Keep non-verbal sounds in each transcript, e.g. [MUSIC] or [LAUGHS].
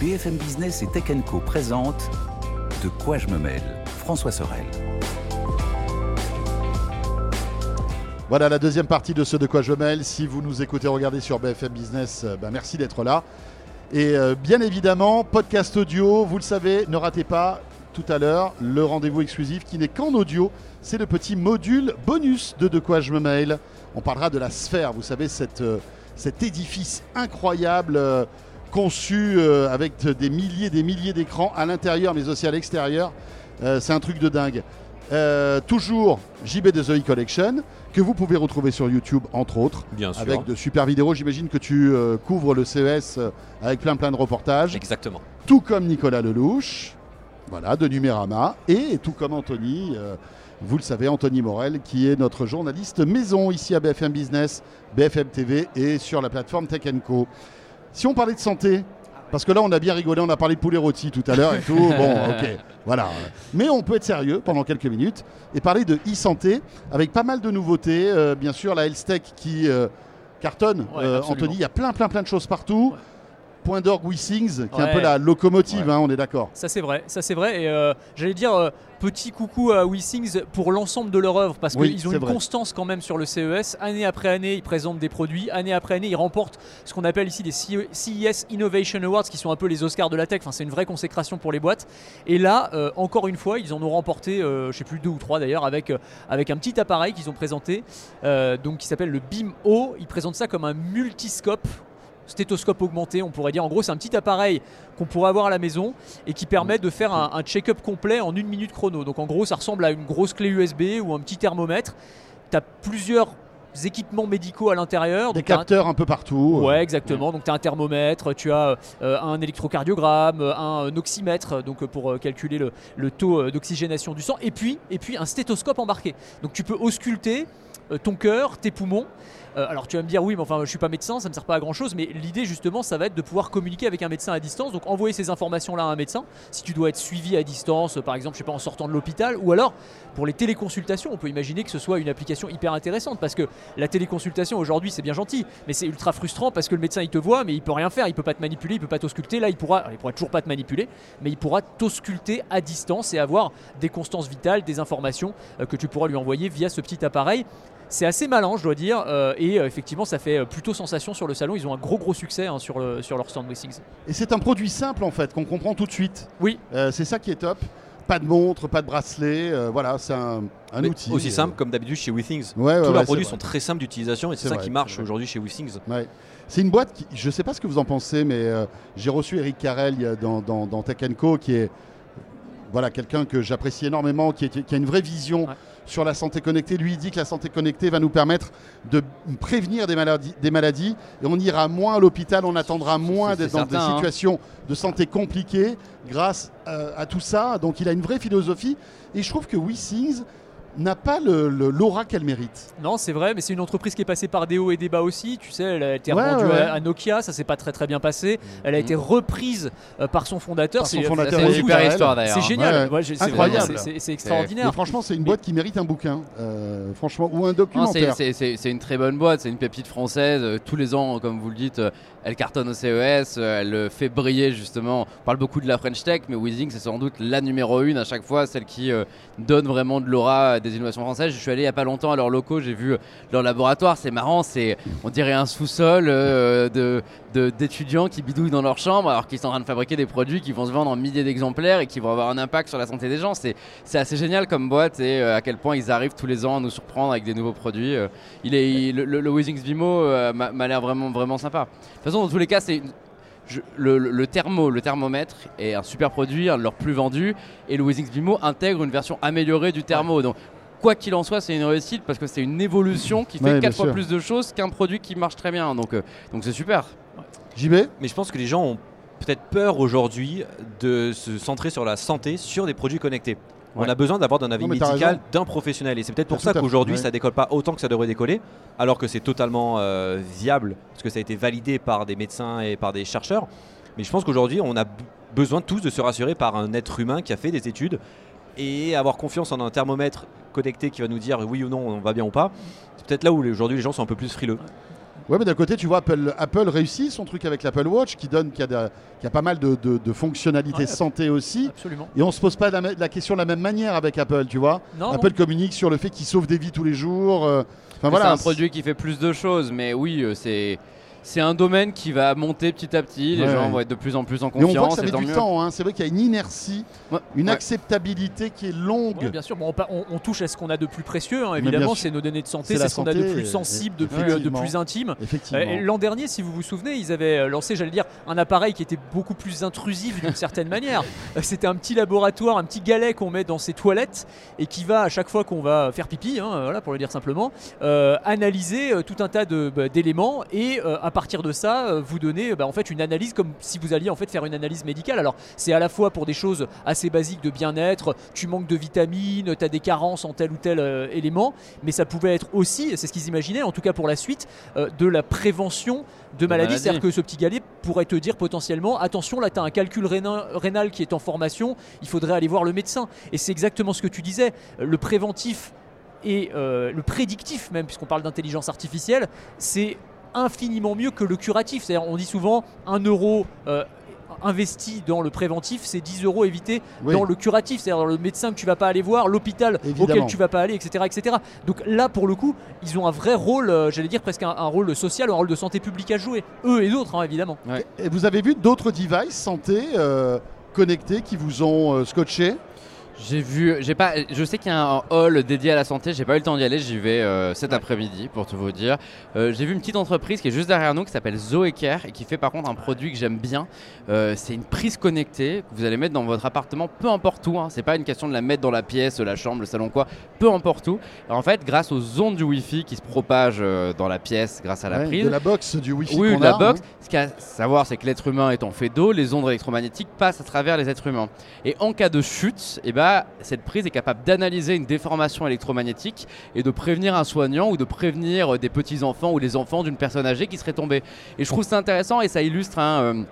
BFM Business et Tech Co présente De quoi je me mêle François Sorel. Voilà la deuxième partie de ce De quoi je me mêle. Si vous nous écoutez, regardez sur BFM Business, ben, merci d'être là. Et euh, bien évidemment, podcast audio, vous le savez, ne ratez pas tout à l'heure le rendez-vous exclusif qui n'est qu'en audio. C'est le petit module bonus de De quoi je me mail. On parlera de la sphère, vous savez, euh, cet édifice incroyable conçu euh, avec des milliers et des milliers d'écrans à l'intérieur mais aussi à l'extérieur. Euh, c'est un truc de dingue. Euh, toujours JB de The E Collection que vous pouvez retrouver sur YouTube entre autres Bien sûr. avec de super vidéos. J'imagine que tu euh, couvres le CES avec plein plein de reportages Exactement. tout comme Nicolas Lelouch, voilà, de Numérama, et tout comme Anthony, euh, vous le savez, Anthony Morel, qui est notre journaliste maison ici à BFM Business, BFM TV et sur la plateforme Tech Co. Si on parlait de santé, parce que là on a bien rigolé, on a parlé de poulet rôti tout à l'heure et tout, [LAUGHS] bon, ok, voilà. Mais on peut être sérieux pendant quelques minutes et parler de e-santé avec pas mal de nouveautés, euh, bien sûr la Health Tech qui euh, cartonne, Ouais, Euh. Anthony, il y a plein plein plein de choses partout. Point d'orgue WeSings, qui est un peu la locomotive, hein, on est d'accord. Ça c'est vrai, ça c'est vrai. Et euh, j'allais dire euh, petit coucou à WeSings pour l'ensemble de leur œuvre parce Oui, qu'ils ont une vrai. constance quand même sur le CES. Année après année, ils présentent des produits. Année après année, ils remportent ce qu'on appelle ici les CES Innovation Awards, qui sont un peu les Oscars de la tech. Enfin, c'est une vraie consécration pour les boîtes. Et là, euh, encore une fois, ils en ont remporté, je sais plus deux ou trois d'ailleurs, avec avec un petit appareil qu'ils ont présenté, donc qui s'appelle le Beam O. Ils présentent ça comme un multiscope stéthoscope augmenté, on pourrait dire. En gros, c'est un petit appareil qu'on pourrait avoir à la maison et qui permet de faire un, un check-up complet en une minute chrono. Donc en gros, ça ressemble à une grosse clé USB ou un petit thermomètre. Tu as plusieurs équipements médicaux à l'intérieur. Des un- capteurs un peu partout. Ouais, exactement. Donc tu as un thermomètre, tu as euh, un électrocardiogramme, euh, un oxymètre, donc euh, pour euh, calculer le, le taux euh, d'oxygénation du sang, et puis, et puis un stéthoscope embarqué. Donc tu peux ausculter euh, ton cœur, tes poumons. Euh, alors tu vas me dire oui, mais enfin je suis pas médecin, ça ne me sert pas à grand chose. Mais l'idée justement, ça va être de pouvoir communiquer avec un médecin à distance. Donc envoyer ces informations-là à un médecin. Si tu dois être suivi à distance, par exemple, je sais pas en sortant de l'hôpital, ou alors pour les téléconsultations, on peut imaginer que ce soit une application hyper intéressante parce que la téléconsultation aujourd'hui c'est bien gentil, mais c'est ultra frustrant parce que le médecin il te voit, mais il peut rien faire, il peut pas te manipuler, il peut pas t'ausculter. Là, il pourra, il pourra toujours pas te manipuler, mais il pourra t'ausculter à distance et avoir des constances vitales, des informations euh, que tu pourras lui envoyer via ce petit appareil. C'est assez malin, je dois dire, euh, et euh, effectivement, ça fait euh, plutôt sensation sur le salon. Ils ont un gros gros succès hein, sur, le, sur leur stand Wissings. Et c'est un produit simple en fait, qu'on comprend tout de suite. Oui, Euh, c'est ça qui est top. Pas de montre, pas de bracelet, euh, voilà, c'est un, un outil. Aussi simple comme d'habitude chez WeThings. Ouais, ouais, Tous ouais, leurs produits vrai. sont très simples d'utilisation et C'est c'est ça vrai, qui marche aujourd'hui chez WeThings. Ouais. C'est une boîte qui, je sais pas ce que vous en pensez, mais euh, j'ai reçu Eric Carrel dans, dans, dans Tech Co, qui est voilà, quelqu'un que j'apprécie énormément, qui, est- qui a une vraie vision Ouais. Sur la santé connectée. Lui, il dit que la santé connectée va nous permettre de prévenir des maladies, des maladies et on ira moins à l'hôpital, on attendra moins d'être dans des hein. situations de santé compliquées grâce euh, à tout ça. Donc, il a une vraie philosophie et je trouve que WeSings n'a pas le- le- l'aura qu'elle mérite. non, c'est vrai, mais c'est une entreprise qui est passée par des hauts et des bas aussi. Tu sais, elle a été Ouais, revendue ouais, à- Nokia, ça s'est pas très très bien passé. Elle a été reprise euh, par son fondateur. C'est- une super histoire d'ailleurs. C'est génial, Ouais, Ouais, j'ai- c'est incroyable. c'est- extraordinaire. franchement, c'est une Mais- boîte qui mérite un bouquin, euh, franchement, ou un Non, documentaire. c'est- une très bonne boîte, c'est une pépite française. Euh, Tous les ans, comme vous le dites, elle cartonne au CES, elle fait briller justement. On parle beaucoup de la French Tech, mais Weezing c'est sans doute la numéro une à chaque fois, celle qui euh, donne vraiment de l'aura des innovations françaises. Je suis allé il y a pas longtemps à leurs locaux, j'ai vu leur laboratoire, c'est marrant, c'est on dirait un sous-sol euh, de d'étudiants qui bidouillent dans leur chambre alors qu'ils sont en train de fabriquer des produits qui vont se vendre en milliers d'exemplaires et qui vont avoir un impact sur la santé des gens. C'est assez génial comme boîte et euh, à quel point ils arrivent tous les ans à nous surprendre avec des nouveaux produits. euh. il est, il- le, le, le Weezings Vimo m'a l'air vraiment, vraiment sympa. De toute façon, dans tous les cas, c'est je- le, thermo, le thermomètre est un super produit, un de leurs plus vendus, et le Weezings Vimo intègre une version améliorée du thermo. Donc, quoi qu'il en soit, c'est une réussite parce que c'est une évolution qui fait Ouais, bien quatre fois sûr. plus de choses qu'un produit qui marche très bien. Donc, euh, donc c'est super. JB Mais je pense que les gens ont peut-être peur aujourd'hui de se centrer sur la santé sur des produits connectés. On a besoin d'avoir un avis Non, médical d'un professionnel. Et c'est peut-être pour ça qu'aujourd'hui, ouais. ça décolle pas autant que ça devrait décoller, alors que c'est totalement euh, viable, parce que ça a été validé par des médecins et par des chercheurs. Mais je pense qu'aujourd'hui, on a besoin tous de se rassurer par un être humain qui a fait des études et avoir confiance en un thermomètre connecté qui va nous dire oui ou non, on va bien ou pas. C'est peut-être là où aujourd'hui les gens sont un peu plus frileux. Ouais, mais d'un côté, tu vois, Apple, Apple réussit son truc avec l'Apple Watch qui donne, qui a, de- qui a pas mal de, de- de fonctionnalités Ouais, santé aussi. Absolument. Et on se pose pas la, la question de la même manière avec Apple, tu vois. Non, Apple communique sur le fait qu'il sauve des vies tous les jours. euh, Enfin voilà. c'est un produit qui fait plus de choses, mais oui, euh, c'est c'est un domaine qui va monter petit à petit. Les Ouais. gens vont être de plus en plus en Mais on voit que confiance. ça et met du mieux. temps. hein. C'est vrai qu'il y a une inertie, Ouais. une Ouais. acceptabilité qui est longue. Ouais, bien sûr, Bon, on, pa- on- on touche à ce qu'on a de plus précieux, hein, évidemment, c'est nos données de santé, C'est ce qu'on a de plus et- sensible, de et- plus, euh, de effectivement. plus intime. Effectivement. Euh, L'an dernier, si vous vous souvenez, ils avaient euh, lancé, j'allais dire, un appareil qui était beaucoup plus intrusif d'une [LAUGHS] certaine manière. Euh, C'était un petit laboratoire, un petit galet qu'on met dans ses toilettes et qui va, à chaque fois qu'on va faire pipi, hein, voilà, pour le dire simplement, euh, analyser tout un tas de- bah, d'éléments et euh, à partir de ça, euh, vous donner bah, en fait une analyse comme si vous alliez en fait faire une analyse médicale. Alors c'est à la fois pour des choses assez basiques de bien-être, tu manques de vitamines, tu as des carences en tel ou tel euh, élément, mais ça pouvait être aussi, c'est ce qu'ils imaginaient, en tout cas pour la suite, euh, de la prévention de maladies. C'est-à-dire que ce petit galet pourrait te dire potentiellement attention, là tu as un calcul rénal, rénal qui est en formation, il faudrait aller voir le médecin. Et c'est exactement ce que tu disais, le préventif et euh, le prédictif même, puisqu'on parle d'intelligence artificielle, c'est infiniment mieux que le curatif. C'est-à-dire on dit souvent un euro. euh, investi dans le préventif, c'est 10 euros évités Oui. dans le curatif, c'est-à-dire le médecin que tu vas pas aller voir, l'hôpital auquel tu vas pas aller, etc., etc. Donc là, pour le coup, ils ont un vrai rôle, euh, j'allais dire presque un, un rôle social, un rôle de santé publique à jouer. Eux et d'autres, hein, évidemment. Et vous avez vu d'autres devices santé euh, connectés qui vous ont euh, scotché? J'ai vu, j'ai pas, je sais qu'il y a un hall dédié à la santé. J'ai pas eu le temps d'y aller. J'y vais euh, cet après-midi pour tout vous dire. Euh, j'ai vu une petite entreprise qui est juste derrière nous qui s'appelle Zoecare et qui fait par contre un produit que j'aime bien. Euh, c'est une prise connectée que vous allez mettre dans votre appartement, peu importe où. Hein. C'est pas une question de la mettre dans la pièce, la chambre, le salon, quoi. Peu importe où. Alors, en fait, grâce aux ondes du Wi-Fi qui se propagent dans la pièce grâce à la Ouais, prise, De la box, du Wi-Fi oui, de la a, box. hein. Ce qu'il y a à savoir, c'est que l'être humain étant fait d'eau, les ondes électromagnétiques passent à travers les êtres humains. Et en cas de chute, eh ben, cette prise est capable d'analyser une déformation électromagnétique et de prévenir un soignant ou de prévenir euh, des petits-enfants ou les enfants d'une personne âgée qui serait tombée. Et je trouve ça intéressant et ça illustre un... euh,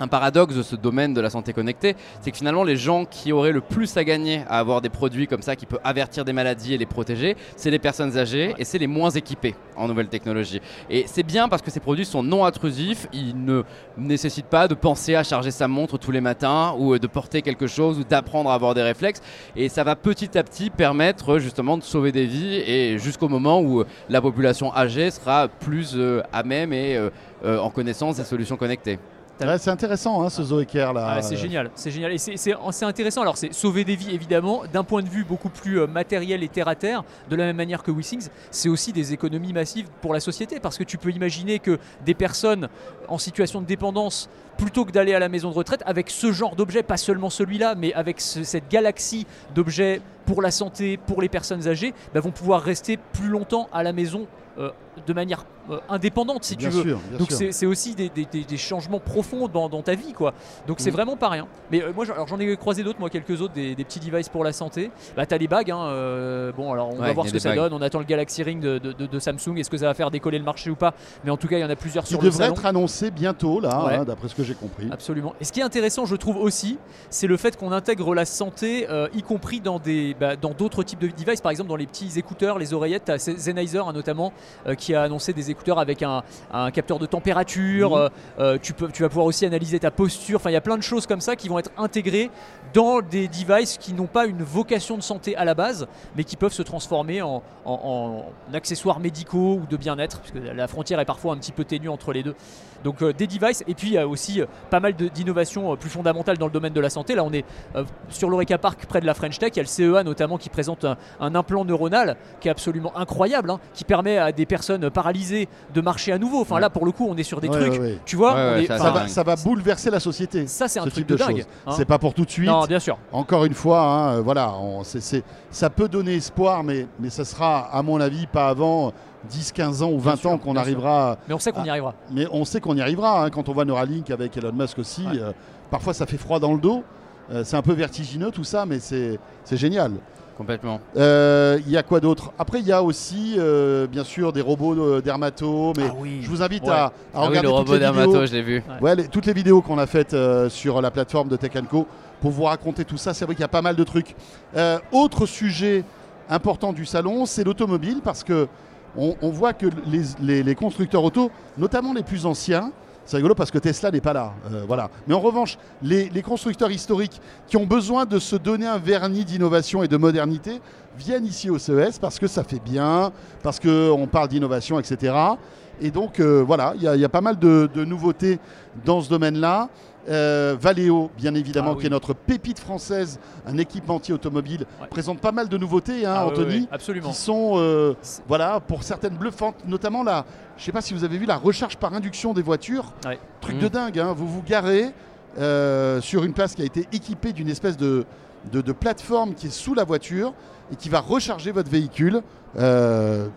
un paradoxe de ce domaine de la santé connectée, c'est que finalement les gens qui auraient le plus à gagner à avoir des produits comme ça qui peuvent avertir des maladies et les protéger, c'est les personnes âgées et c'est les moins équipés en nouvelles technologies. Et c'est bien parce que ces produits sont non intrusifs, ils ne nécessitent pas de penser à charger sa montre tous les matins ou euh, de porter quelque chose ou d'apprendre à avoir des réflexes. Et ça va petit à petit permettre justement de sauver des vies et jusqu'au moment où euh, la population âgée sera plus euh, à même et en connaissance des solutions connectées. Ouais, c'est intéressant hein, ce Zoeker là. Ah, c'est génial, c'est génial. Et c'est- intéressant. Alors, c'est sauver des vies, évidemment, d'un point de vue beaucoup plus euh, matériel et terre à terre, de la même manière que WeSings. C'est aussi des économies massives pour la société parce que tu peux imaginer que des personnes en situation de dépendance, plutôt que d'aller à la maison de retraite, avec ce genre d'objet, pas seulement celui-là, mais avec ce- cette galaxie d'objets pour la santé, pour les personnes âgées, bah, vont pouvoir rester plus longtemps à la maison euh, de manière euh, indépendante, si bien tu veux. sûr, bien Donc sûr. c'est c'est aussi des, des- des- des changements profonds dans, dans ta vie, quoi. Donc c'est Mhm. vraiment pas rien. Mais euh, moi, j'en- alors j'en ai croisé d'autres, moi quelques autres, des, des petits devices pour la santé. Bah t'as les bagues, hein, euh, bon alors on va voir ce que ça bagues. donne. On attend le Galaxy Ring de, de- de- de Samsung. Est-ce que ça va faire décoller le marché ou pas? Mais en tout cas, il y en a plusieurs Qui sur le devrait salon. être annoncé bientôt là, Ouais. hein, d'après ce que j'ai compris. Absolument. Et ce qui est intéressant, je trouve aussi, c'est le fait qu'on intègre la santé, euh, y compris dans des, bah, dans d'autres types de devices. Par exemple, dans les petits écouteurs, les oreillettes, tu as Sennheiser hein, notamment, euh, qui a annoncé des écouteurs avec un, un capteur de température. Euh, euh, tu, peux, tu vas pouvoir aussi analyser ta posture. Enfin, il y a plein de choses comme ça qui vont être intégrées dans des devices qui n'ont pas une vocation de santé à la base, mais qui peuvent se transformer en, en- en accessoires médicaux ou de bien-être, puisque la frontière est parfois un petit peu ténue entre les deux. Donc euh, des devices, et puis il y a aussi euh, pas mal d'innovations euh, plus fondamentales dans le domaine de la santé. Là, on est sur l'Oreca Park, près de la French Tech. Il y a le CEA notamment qui présente un, un implant neuronal qui est absolument incroyable, hein, qui permet à des personnes paralysées de marcher à nouveau. Enfin Ouais. là, pour le coup, on est sur des Ouais, trucs. ouais, ouais. Tu vois, Ouais, on ouais, est- ça, va, ça va bouleverser la société. ça, c'est un ce truc de, de dingue. hein. C'est pas pour tout de suite. Non, bien sûr. Encore une fois, hein, euh, voilà, on- ça peut donner espoir, mais, mais ça sera, à mon avis, pas avant 10, 15 ans ou 20 sûr, ans qu'on sûr. arrivera. Mais on sait qu'on y arrivera. Mais on sait qu'on y arrivera hein, quand on voit Neuralink avec Elon Musk aussi. Ouais. euh, parfois, ça fait froid dans le dos. Euh, c'est un peu vertigineux tout ça, mais c'est c'est génial. Complètement. Euh, Il y a quoi d'autre? Après, il y a aussi, euh, bien sûr, des robots euh, dermato. Mais Ah oui. je vous invite Ouais. à, à Ah oui, regarder le toutes robot les vidéos. dermato, je l'ai vu. Ouais, les- toutes les vidéos qu'on a faites euh, sur la plateforme de Tech Co pour vous raconter tout ça. C'est vrai qu'il y a pas mal de trucs. Euh, autre sujet important du salon, c'est l'automobile parce que on, on voit que les, les- les constructeurs auto, notamment les plus anciens, c'est rigolo parce que Tesla n'est pas là. euh, voilà. Mais en revanche, les, constructeurs historiques qui ont besoin de se donner un vernis d'innovation et de modernité viennent ici au CES parce que ça fait bien, parce qu'on parle d'innovation, etc. Et donc, euh, voilà, il y, a- pas mal de nouveautés dans ce domaine-là. Euh, Valeo, bien évidemment, Ah oui. qui est notre pépite française, un équipementier automobile, Ouais. présente pas mal de nouveautés, hein, Ah Anthony, oui, absolument. qui sont, euh, voilà, pour certaines bluffantes, notamment la, je sais pas si vous avez vu la recharge par induction des voitures, Ouais. truc Mhm. de dingue, hein. vous vous garez euh, sur une place qui a été équipée d'une espèce de, de, de plateforme qui est sous la voiture et qui va recharger votre véhicule. Euh,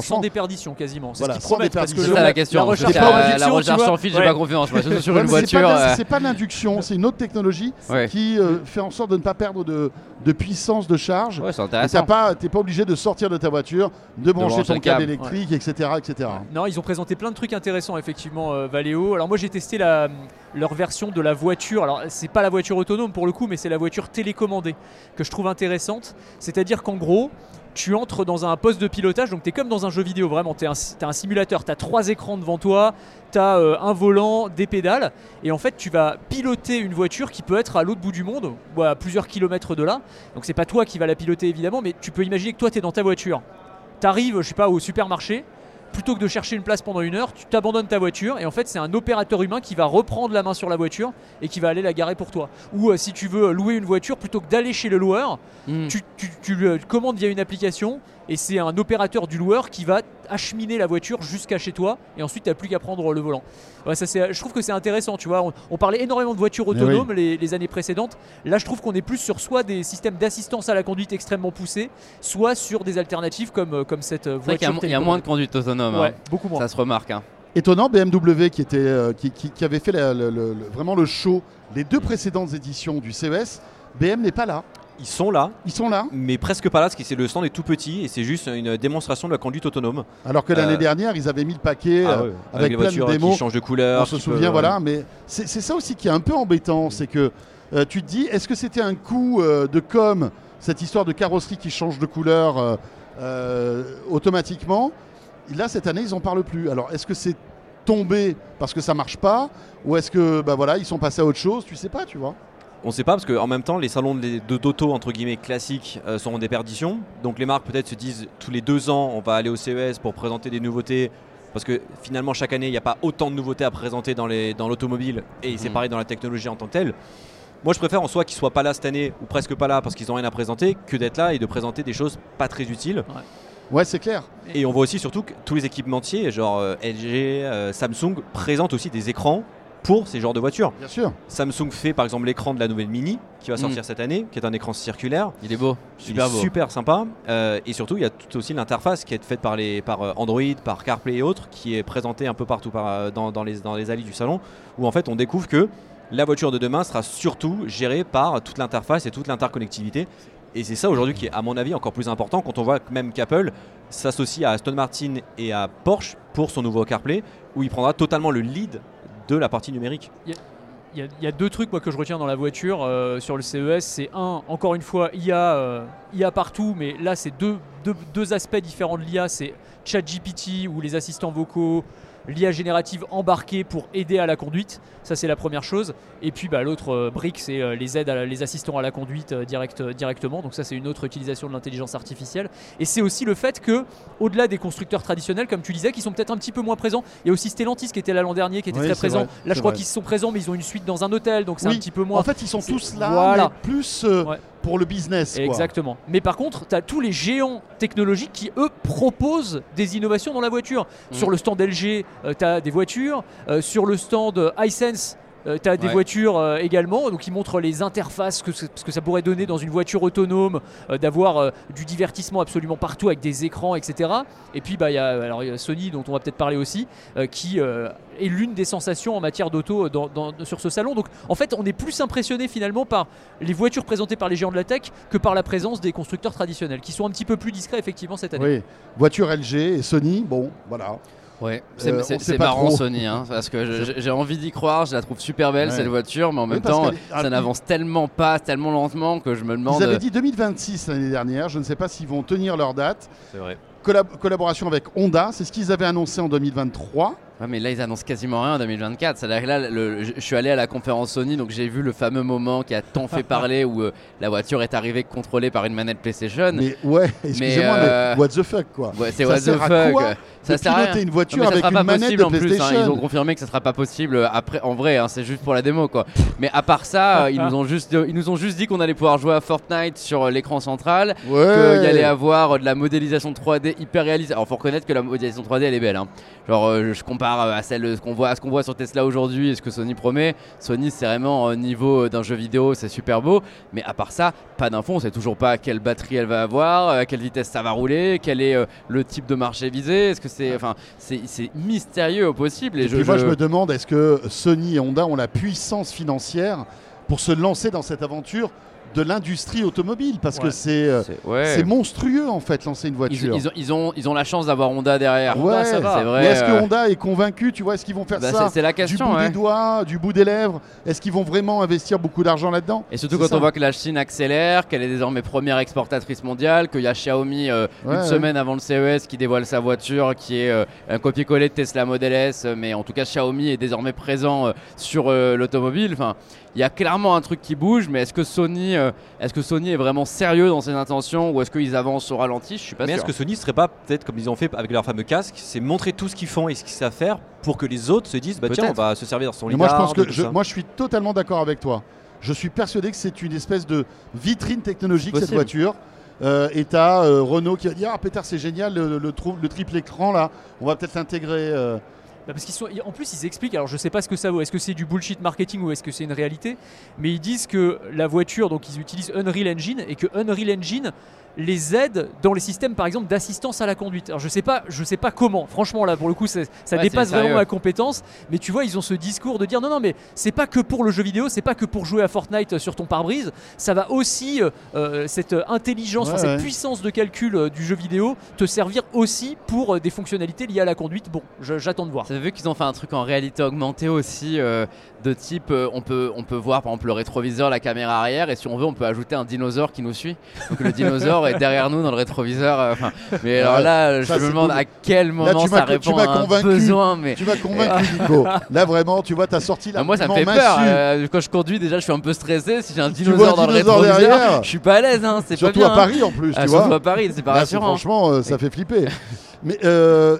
Sans déperdition quasiment. C'est Voilà, ce promettent, parce que déperdition. C'est le- ça la question. La recherche la- la recherche sans fil, j'ai Ouais. pas confiance. moi, sur Ouais, une c'est pas euh, C'est pas l'induction, c'est une autre technologie [LAUGHS] Ouais, qui euh, fait en sorte de ne pas perdre de, de puissance de charge. Ouais, pas, t'es pas obligé de sortir de ta voiture, de brancher ton le câble câble. électrique, etc., etc. Non, ils ont présenté plein de trucs intéressants, effectivement, euh, Valeo. Alors moi, j'ai testé la, leur version de la voiture. Alors c'est pas la voiture autonome pour le coup, mais c'est la voiture télécommandée que je trouve intéressante. C'est-à-dire qu'en gros, tu entres dans un poste de pilotage, donc tu es comme dans un jeu vidéo, vraiment. Tu es un, simulateur, tu as trois écrans devant toi, tu as un volant, des pédales, et en fait, tu vas piloter une voiture qui peut être à l'autre bout du monde, ou à plusieurs kilomètres de là. Donc c'est pas toi qui vas la piloter évidemment, mais tu peux imaginer que toi, tu es dans ta voiture. Tu arrives, je sais pas, au supermarché, plutôt que de chercher une place pendant une heure, tu t'abandonnes ta voiture et en fait c'est un opérateur humain qui va reprendre la main sur la voiture et qui va aller la garer pour toi. Ou euh, si tu veux louer une voiture, plutôt que d'aller chez le loueur, Hmm. tu, tu- tu le commandes via une application et c'est un opérateur du loueur qui va acheminer la voiture jusqu'à chez toi et ensuite tu n'as plus qu'à prendre le volant. Ouais, ça, c'est- je trouve que c'est intéressant, tu vois. On, on parlait énormément de voitures Mais autonomes les, les années précédentes. Là, je trouve qu'on est plus sur soit des systèmes d'assistance à la conduite extrêmement poussés, soit sur des alternatives comme, euh, comme cette euh, C'est vrai qu'il y a voiture. il y, a moins de conduite autonome. hein. Beaucoup moins. Ça se remarque. hein. Étonnant, BMW qui, était, euh, qui, qui- qui avait fait la- le- le- le- vraiment le show, les deux précédentes éditions du CES, BM n'est pas là. Ils sont là, Ils sont là, mais presque pas là, parce que c'est le stand est tout petit et c'est juste une démonstration de la conduite autonome. alors que l'année Euh, dernière, ils avaient mis le paquet Ah euh, avec, les plein de démos. qui changent de couleur. On se souvient, voilà, mais c'est ça aussi qui est un peu embêtant, c'est que euh, tu te dis, est-ce que c'était un coup euh, de com, cette histoire de carrosserie qui change de couleur euh, euh, automatiquement? Là, cette année, ils n'en parlent plus. Alors, est-ce que c'est tombé parce que ça marche pas? Ou est-ce que bah voilà ils sont passés à autre chose? Tu sais pas tu vois On sait pas parce qu'en même temps, les salons de de- d'auto entre guillemets classiques euh, sont en déperdition. Donc les marques peut-être se disent tous les deux ans, on va aller au CES pour présenter des nouveautés. Parce que finalement, chaque année, il n'y a pas autant de nouveautés à présenter dans les- dans l'automobile. et c'est Mhm. pareil dans la technologie en tant que telle. Moi, je préfère en soi qu'ils soient pas là cette année ou presque pas là parce qu'ils ont rien à présenter que d'être là et de présenter des choses pas très utiles. ouais c'est clair Et on voit aussi surtout que tous les équipementiers, genre euh, LG, euh, Samsung, présentent aussi des écrans pour ces genres de voitures. bien sûr Samsung fait par exemple l'écran de la nouvelle Mini qui va sortir Mm. cette année, qui est un écran circulaire. Il est beau. Il Super est beau. super sympa. Euh, et surtout, il y a tout aussi l'interface qui est faite par, les, par euh, Android, par CarPlay et autres, qui est présentée un peu partout par, euh, dans, dans les, dans les allées du salon, où en fait on découvre que la voiture de demain sera surtout gérée par toute l'interface et toute l'interconnectivité. Et c'est ça aujourd'hui qui est, à mon avis, encore plus important quand on voit que même qu'Apple s'associe à Aston Martin et à Porsche pour son nouveau CarPlay, où il prendra totalement le lead de la partie numérique. Il y, a- deux trucs moi, que je retiens dans la voiture euh, sur le CES. C'est un, encore une fois, IA, euh, IA partout, mais là, c'est deux, deux, deux aspects différents de l'IA. C'est ChatGPT ou les assistants vocaux, l'IA générative embarquée pour aider à la conduite. Ça, c'est la première chose. Et puis, bah, l'autre euh, brique, c'est euh, les aides, à la- les assistants à la conduite euh, direct, directement. Donc, ça, c'est une autre utilisation de l'intelligence artificielle. Et c'est aussi le fait que, au-delà des constructeurs traditionnels, comme tu disais, qui sont peut-être un petit peu moins présents, il y a aussi Stellantis qui était là l'an dernier, qui était Oui, très présent. vrai, Là, je crois qu'ils sont présents, mais ils ont une suite dans un hôtel, donc c'est Oui, un petit peu moins. en fait ils sont tous là voilà. mais plus Ouais. Pour le business quoi. Exactement. Mais par contre, tu as tous les géants technologiques qui, eux, proposent des innovations dans la voiture. Mhm. Sur le stand LG, tu as des voitures. Euh, sur le stand euh, tu as des Ouais. voitures euh, également. Donc, ils montrent les interfaces, que, ce que ça pourrait donner dans une voiture autonome, euh, d'avoir euh, du divertissement absolument partout avec des écrans, etc. Et puis, bah, il y, a, Sony, dont on va peut-être parler aussi, qui est l'une des sensations en matière d'auto dans- dans- sur ce salon. Donc, en fait, on est plus impressionné finalement par les voitures présentées par les géants de la tech que par la présence des constructeurs traditionnels, qui sont un petit peu plus discrets effectivement cette année. Oui, voiture LG et Sony, bon, voilà. Ouais, c'est Euh, c'est- marrant trop. Sony, hein, parce que [LAUGHS] j'ai envie d'y croire, je la trouve super belle Ouais. cette voiture, mais en même temps, ah, ça n'avance tellement pas, tellement lentement que je me demande. Ils avaient dit 2026 l'année dernière, je ne sais pas s'ils vont tenir leur date. C'est vrai. collab- collaboration avec Honda, c'est ce qu'ils avaient annoncé en 2023. Ouais, mais là, ils annoncent quasiment rien en 2024. C'est-à-dire que là, le- je je suis allé à la conférence Sony, donc j'ai vu le fameux moment qui a tant fait parler où euh, la voiture est arrivée contrôlée par une manette PlayStation. Mais ouais, excusez-moi, mais, euh, what the fuck quoi. Ouais, c'est what the à fuck. quoi ça sert à piloter une Non, voiture ça avec sera une manette de en plus. hein. PlayStation. Ils ont confirmé que ça sera pas possible euh, après. En vrai, hein, c'est juste pour la démo quoi. Mais à part ça, euh, ils nous ont juste, ils nous ont juste dit qu'on allait pouvoir jouer à Fortnite sur l'écran central. Ouais. qu'il allait avoir de la modélisation 3D hyper réaliste. Alors faut reconnaître que la modélisation 3D elle est belle. hein. Genre je compare euh, à celle ce qu'on voit, à ce qu'on voit sur Tesla aujourd'hui et ce que Sony promet. Sony c'est vraiment au niveau euh, d'un jeu vidéo, c'est super beau. Mais à part ça, pas d'infos. On sait toujours pas quelle batterie elle va avoir, euh, à quelle vitesse ça va rouler, quel est euh, le type de marché visé. Est-ce que c'est, enfin, c'est c'est mystérieux au possible. Et, Et je, puis moi, je- je me demande, est-ce que Sony et Honda ont la puissance financière pour se lancer dans cette aventure de l'industrie automobile Parce que Ouais. euh, c'est- ouais. monstrueux en fait, lancer une voiture. ils ont, ils, ont, ils ont la chance d'avoir Honda derrière. Ouais, ça va. vrai. Mais est-ce que euh, Honda est convaincu Tu vois, est-ce qu'ils vont faire bah, ça c'est- la du question. bout ouais. des doigts, du bout des lèvres? Est-ce qu'ils vont vraiment investir beaucoup d'argent là-dedans? Et surtout quand ça. on voit que la Chine accélère, qu'elle est désormais première exportatrice mondiale, qu'il y a Xiaomi euh, une semaine avant le CES qui dévoile sa voiture, qui est euh, un copier-coller de Tesla Model S, mais en tout cas Xiaomi est désormais présent euh, sur l'automobile. Enfin, il y a clairement un truc qui bouge, mais est-ce que Sony, euh, est-ce que Sony est vraiment sérieux dans ses intentions ou est-ce qu'ils avancent au ralenti Je suis pas Mais sûr. est-ce que Sony serait pas peut-être comme ils ont fait avec leur fameux casque, c'est montrer tout ce qu'ils font et ce qu'ils savent faire pour que les autres se disent bah tiens on va se servir de son lidar. moi, je pense que moi, je suis totalement d'accord avec toi. Je suis persuadé que c'est une espèce de vitrine technologique cette voiture. Euh, et t'as euh, Renault qui va dire ah Peter c'est génial le, le trou- le triple écran là on va peut-être l'intégrer euh. Bah, parce qu'ils sont, en plus, ils expliquent. Alors, je sais pas ce que ça vaut. Est-ce que c'est du bullshit marketing ou est-ce que c'est une réalité? Mais ils disent que la voiture, donc ils utilisent Unreal Engine et que Unreal Engine les aide dans les systèmes, par exemple, d'assistance à la conduite. Alors, je sais pas, je sais pas comment. Franchement, là, pour le coup, ça Ouais, dépasse vraiment ma compétence. Mais tu vois, ils ont ce discours de dire non, non, mais c'est pas que pour le jeu vidéo, c'est pas que pour jouer à Fortnite sur ton pare-brise. Ça va aussi euh, euh, cette intelligence, Ouais, enfin, cette puissance de calcul euh, du jeu vidéo te servir aussi pour euh, des fonctionnalités liées à la conduite. Bon, j'attends de voir. Avez vu qu'ils ont fait un truc en réalité augmentée aussi, euh, de type euh, on, peut, on peut voir par exemple le rétroviseur, la caméra arrière, et si on veut, on peut ajouter un dinosaure qui nous suit. Donc le dinosaure est derrière nous dans le rétroviseur. euh, mais alors là, je me demande cool. à quel moment tu ça répond à un besoin. Mais tu m'as convaincu [LAUGHS] Nico là vraiment tu vois t'as sorti Ah, moi, ça me fait peur. euh, quand je conduis, déjà, je suis un peu stressé. Si j'ai un dinosaure vois dans le rétroviseur, derrière. je suis pas à l'aise. Hein, pas surtout bien. à Paris en plus hein. Ah, tu surtout vois à Paris, c'est pas Là, rassurant. franchement ça fait flipper [LAUGHS] mais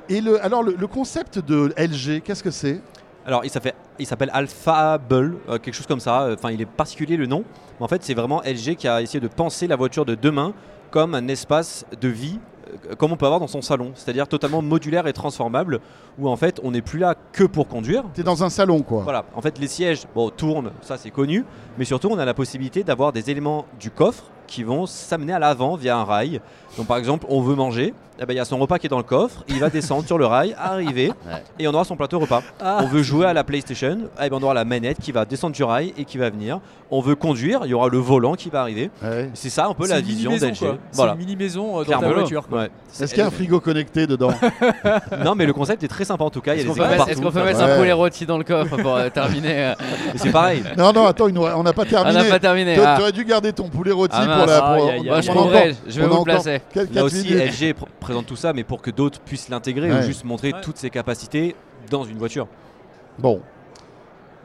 et le alors le, le concept de LG qu'est-ce que c'est? Alors il s'appelle, Alphable, euh, quelque chose comme ça. Enfin il est particulier le nom. Mais en fait c'est vraiment LG qui a essayé de penser la voiture de demain comme un espace de vie euh, comme on peut avoir dans son salon, c'est-à-dire totalement modulaire et transformable, où en fait on n'est plus là que pour conduire. t'es dans un salon quoi Voilà, en fait les sièges bon, tournent, ça c'est connu, mais surtout on a la possibilité d'avoir des éléments du coffre qui vont s'amener à l'avant via un rail. Donc par exemple on veut manger, eh ben, il y a son repas qui est dans le coffre, il va descendre sur le rail, arriver, [LAUGHS] Ouais. et on aura son plateau repas. Ah. On veut jouer à la PlayStation, eh ben, on aura la manette qui va descendre du rail et qui va venir. On veut conduire, il y aura le volant qui va arriver. Ouais. C'est ça un peu la vision d'LG. quoi. C'est Voilà. une mini-maison euh, dans Clairement. ta voiture. quoi. Ouais. est-ce qu'il y a un frigo connecté dedans [LAUGHS] Non mais le concept est très sympa en tout cas, Est-ce a qu'on peut, mettre- un poulet rôti dans le coffre pour euh, terminer euh, C'est pareil. non non attends on n'a pas On terminé n'a pas terminé. T'a- ah. T'aurais dû garder ton poulet rôti Ah, pour la. pour- on Bah, je vais vous placer. Là aussi, minutes. LG pr- présente tout ça, mais pour que d'autres puissent l'intégrer Ouais. ou juste montrer Ouais. toutes ses capacités dans une voiture. Bon.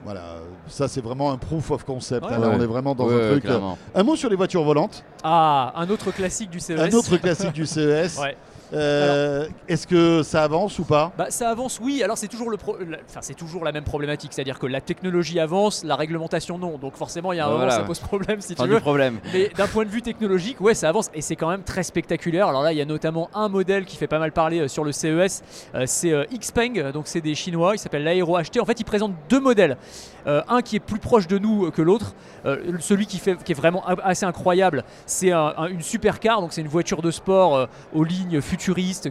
Voilà, ça c'est vraiment un proof of concept. Ouais, hein, on est vraiment dans Ouais, un truc. euh, clairement. Un mot sur les voitures volantes. Ah, un autre classique du CES. Un autre classique du CES. [LAUGHS] Ouais. Euh, Est-ce que ça avance ou pas? Bah, ça avance, oui. Alors c'est toujours le, pro- la- enfin c'est toujours la même problématique, c'est-à-dire que la technologie avance, la réglementation non. Donc forcément, il y a un Bah, moment, voilà. ça pose problème si tu du veux. problème. Mais d'un point de vue technologique, ouais, ça avance et c'est quand même très spectaculaire. Alors là, il y a notamment un modèle qui fait pas mal parler euh, sur le CES. Euh, c'est euh, Xpeng, donc c'est des Chinois. Il s'appelle l'Aero HT. En fait, ils présentent deux modèles. Euh, un qui est plus proche de nous que l'autre. Euh, celui qui, fait, qui est vraiment a- assez incroyable, c'est un- un- une supercar. Donc c'est une voiture de sport euh, aux lignes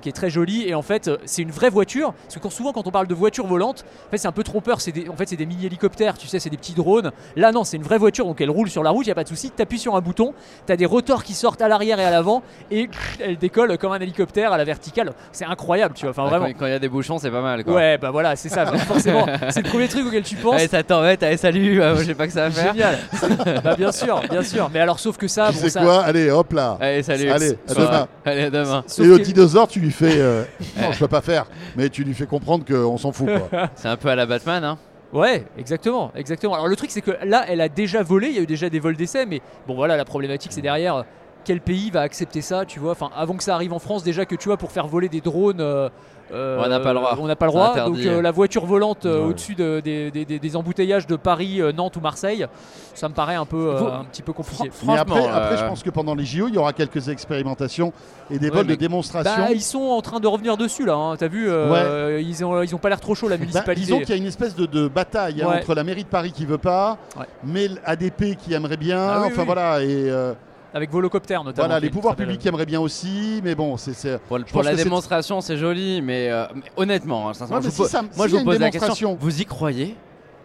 qui est très jolie. Et en fait, euh, c'est une vraie voiture. Parce que souvent, quand on parle de voiture volante, en fait, c'est un peu trompeur. C'est des- en fait, c'est des mini hélicoptères. Tu sais, c'est des petits drones. Là, non, c'est une vraie voiture. Donc elle roule sur la route. Il y a pas de souci. Tu appuies sur un bouton. Tu as des rotors qui sortent à l'arrière et à l'avant. Et elle décolle comme un hélicoptère à la verticale. C'est incroyable, tu vois. Enfin, Ah, vraiment. Quand il y a des bouchons, c'est pas mal. Quoi. Ouais, bah voilà, c'est ça. [LAUGHS] Forcément, c'est le premier truc auquel tu penses. Allez, ça t'embête, allez, salut, euh, moi, j'ai pas que ça à faire. Génial. [LAUGHS] bah bien sûr, bien sûr. Mais alors, sauf que ça, Tu bon, sais ça. quoi? Allez, hop là. Allez, salut. Allez, à demain. Allez, à demain. sauf Et au que- dinosaure, tu lui fais. euh, [LAUGHS] non, je peux pas faire, mais tu lui fais comprendre qu'on s'en fout. Quoi. C'est un peu à la Batman, hein. Ouais, exactement, exactement. Alors le truc c'est que là, elle a déjà volé, il y a eu déjà des vols d'essai, mais bon voilà, la problématique c'est derrière euh, quel pays va accepter ça, tu vois? Enfin, avant que ça arrive en France, déjà que tu vois, pour faire voler des drones, euh, euh, On n'a pas le droit. On n'a pas le droit. interdit. Donc euh, la voiture volante euh, Ouais. au-dessus de- des, des- des- des embouteillages de Paris, euh, Nantes ou Marseille, ça me paraît un peu, euh, Vous- un petit peu compliqué. Mais après, Franchement, après, euh, je pense que pendant les JO, il y aura quelques expérimentations et des Ouais, vols de démonstration. Bah, ils sont en train de revenir dessus là. hein. T'as vu, euh, ils ont ils ont pas l'air trop chaud la Bah, municipalité. disons qu'il y a une espèce de, de bataille hein, entre la mairie de Paris qui veut pas, Ouais. mais l'ADP qui aimerait bien. Ah oui, enfin oui. voilà, et euh, avec Volocopter notamment. voilà, les pouvoirs publics aimeraient bien aussi, mais bon, c'est. Pour, la démonstration, c'est joli, mais, euh, mais honnêtement, hein, sincèrement, Ouais, mais je vous si ça- moi y je vous une pose la démonstration- question. Vous y croyez?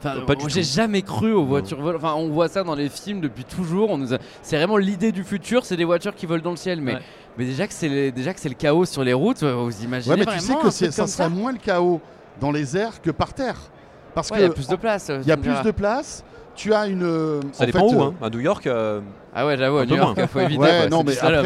Enfin, du j'ai jamais cru aux voitures volantes. Enfin, on voit ça dans les films depuis toujours. On nous a- C'est vraiment l'idée du futur, c'est des voitures qui volent dans le ciel. Mais, Ouais. mais déjà que c'est les- déjà que c'est le chaos sur les routes, euh, vous imaginez Ouais, mais tu sais que ça comme serait moins le chaos dans les airs que par terre, parce Ouais, il y a plus de place. euh, il y a plus de place. Tu as une. Ça en dépend fait, où. euh, Hein. À New York, euh, Ah ouais, j'avoue, à New York, moins. faut éviter. Ouais, quoi, non, c'est mais du slalom.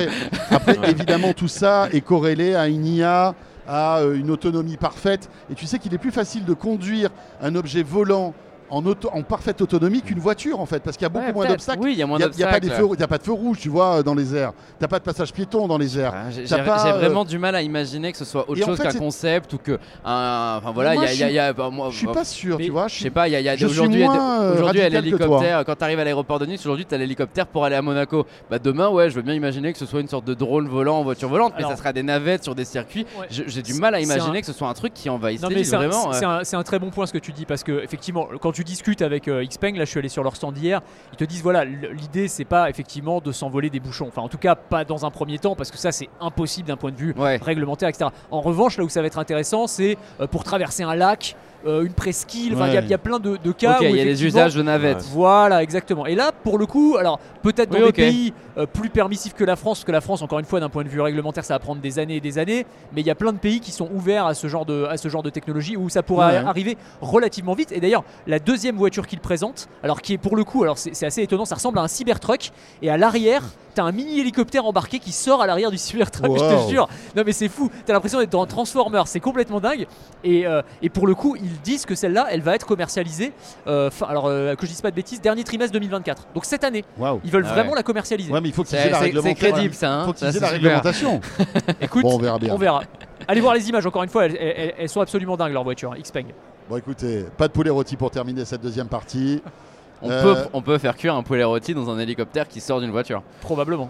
après, [LAUGHS] après évidemment, tout ça est corrélé à une IA, à euh, une autonomie parfaite. Et tu sais qu'il est plus facile de conduire un objet volant en, auto- en parfaite autonomie qu'une voiture, en fait, parce qu'il y a beaucoup Ouais, moins d'obstacles. Oui, il y a moins n'y d'obstacles. il y a pas de feu rouge, tu vois, euh, dans les airs. Tu pas de passage piéton dans les airs. Ah, J'ai T'as euh, vraiment du mal à imaginer que ce soit autre Et en chose fait, qu'un concept ou que. Enfin voilà, il y a- je y a, suis- il y a- bah, moi, Je suis bah, pas sûr, tu vois. Je sais pas, il y a, aujourd'hui, euh, aujourd'hui, l'hélicoptère. Quand tu arrives à l'aéroport de Nice, aujourd'hui, tu as l'hélicoptère pour aller à Monaco. Bah, demain, ouais, je veux bien imaginer que ce soit une sorte de drone volant en voiture volante, mais ça sera des navettes sur des circuits. J'ai du mal à imaginer que ce soit un truc qui envahisse vraiment. c'est euh. un- c'est un très bon point ce que tu dis parce que effectivement quand tu discutes avec euh, Xpeng, là je suis allé sur leur stand hier, ils te disent voilà l'idée c'est pas effectivement de s'envoler des bouchons, enfin en tout cas pas dans un premier temps parce que ça c'est impossible d'un point de vue Ouais. réglementaire etc. En revanche là où ça va être intéressant c'est euh, pour traverser un lac, euh, une presqu'île, enfin il y a- Ouais. y, a plein de, de cas où il y a des usages de navettes. Voilà, exactement. Et là, pour le coup, alors peut-être dans Oui, des ok. pays euh, plus permissifs que la France, parce que la France, encore une fois, d'un point de vue réglementaire, ça va prendre des années et des années, mais il y a plein de pays qui sont ouverts à ce genre de, à ce genre de technologie où ça pourra Ouais. arriver relativement vite. Et d'ailleurs, la deuxième voiture qu'il présente, alors qui est pour le coup, alors c'est assez étonnant, ça ressemble à un Cybertruck, et à l'arrière, t'as un mini hélicoptère embarqué qui sort à l'arrière du Cybertruck, [LAUGHS] je te jure. Non mais c'est fou, t'as l'impression d'être dans un Transformer, c'est complètement dingue. Et, euh, et pour le coup, ils disent que celle-là, elle va être commercialisée, euh, fin- alors euh, que je dise pas de bêtises, dernier trimestre 2024. Donc cette année, ils veulent Ah vraiment ouais. la commercialiser. Ouais, mais il faut qu'ils aient la c'est réglementation. crédible ça. Hein Il faut qu'ils Ça, aient la c'est super. réglementation. [LAUGHS] Écoute, Bon, on verra bien. on verra. Allez voir les images, encore une fois, elles, elles- elles sont absolument dingues leurs voitures, Xpeng. Bon, écoutez, pas de poulet rôti pour terminer cette deuxième partie. On, Euh, peut, on peut faire cuire un poulet rôti dans un hélicoptère qui sort d'une voiture. Probablement.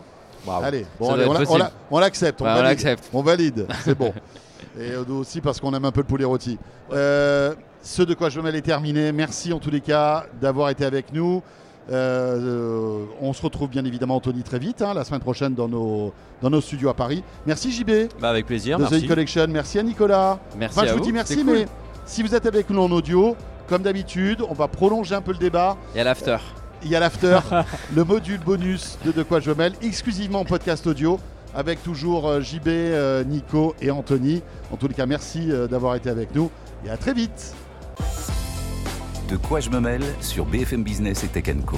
Allez, bon, on, la- la- on l'accepte. On, Ouais, on valide. l'accepte. On valide, c'est bon. [LAUGHS] Et euh, nous aussi parce qu'on aime un peu le poulet rôti. Euh, ce de quoi je mêle est terminé. Merci en tous les cas d'avoir été avec nous. Euh, euh, on se retrouve bien évidemment Anthony très vite hein, la semaine prochaine dans nos, dans nos studios à Paris. Merci JB bah, avec plaisir. de The Merci. Collection. Merci à Nicolas. Merci Enfin, à je vous vous. dis merci, cool. mais si vous êtes avec nous en audio, comme d'habitude, on va prolonger un peu le débat. Il y a l'after. Il y a l'after, [LAUGHS] le module bonus de De quoi je mêle, exclusivement en podcast audio, avec toujours euh, JB, euh, Nico et Anthony. En tous les cas, merci euh, d'avoir été avec nous et à très vite. De quoi je me mêle sur BFM Business et Tech Co.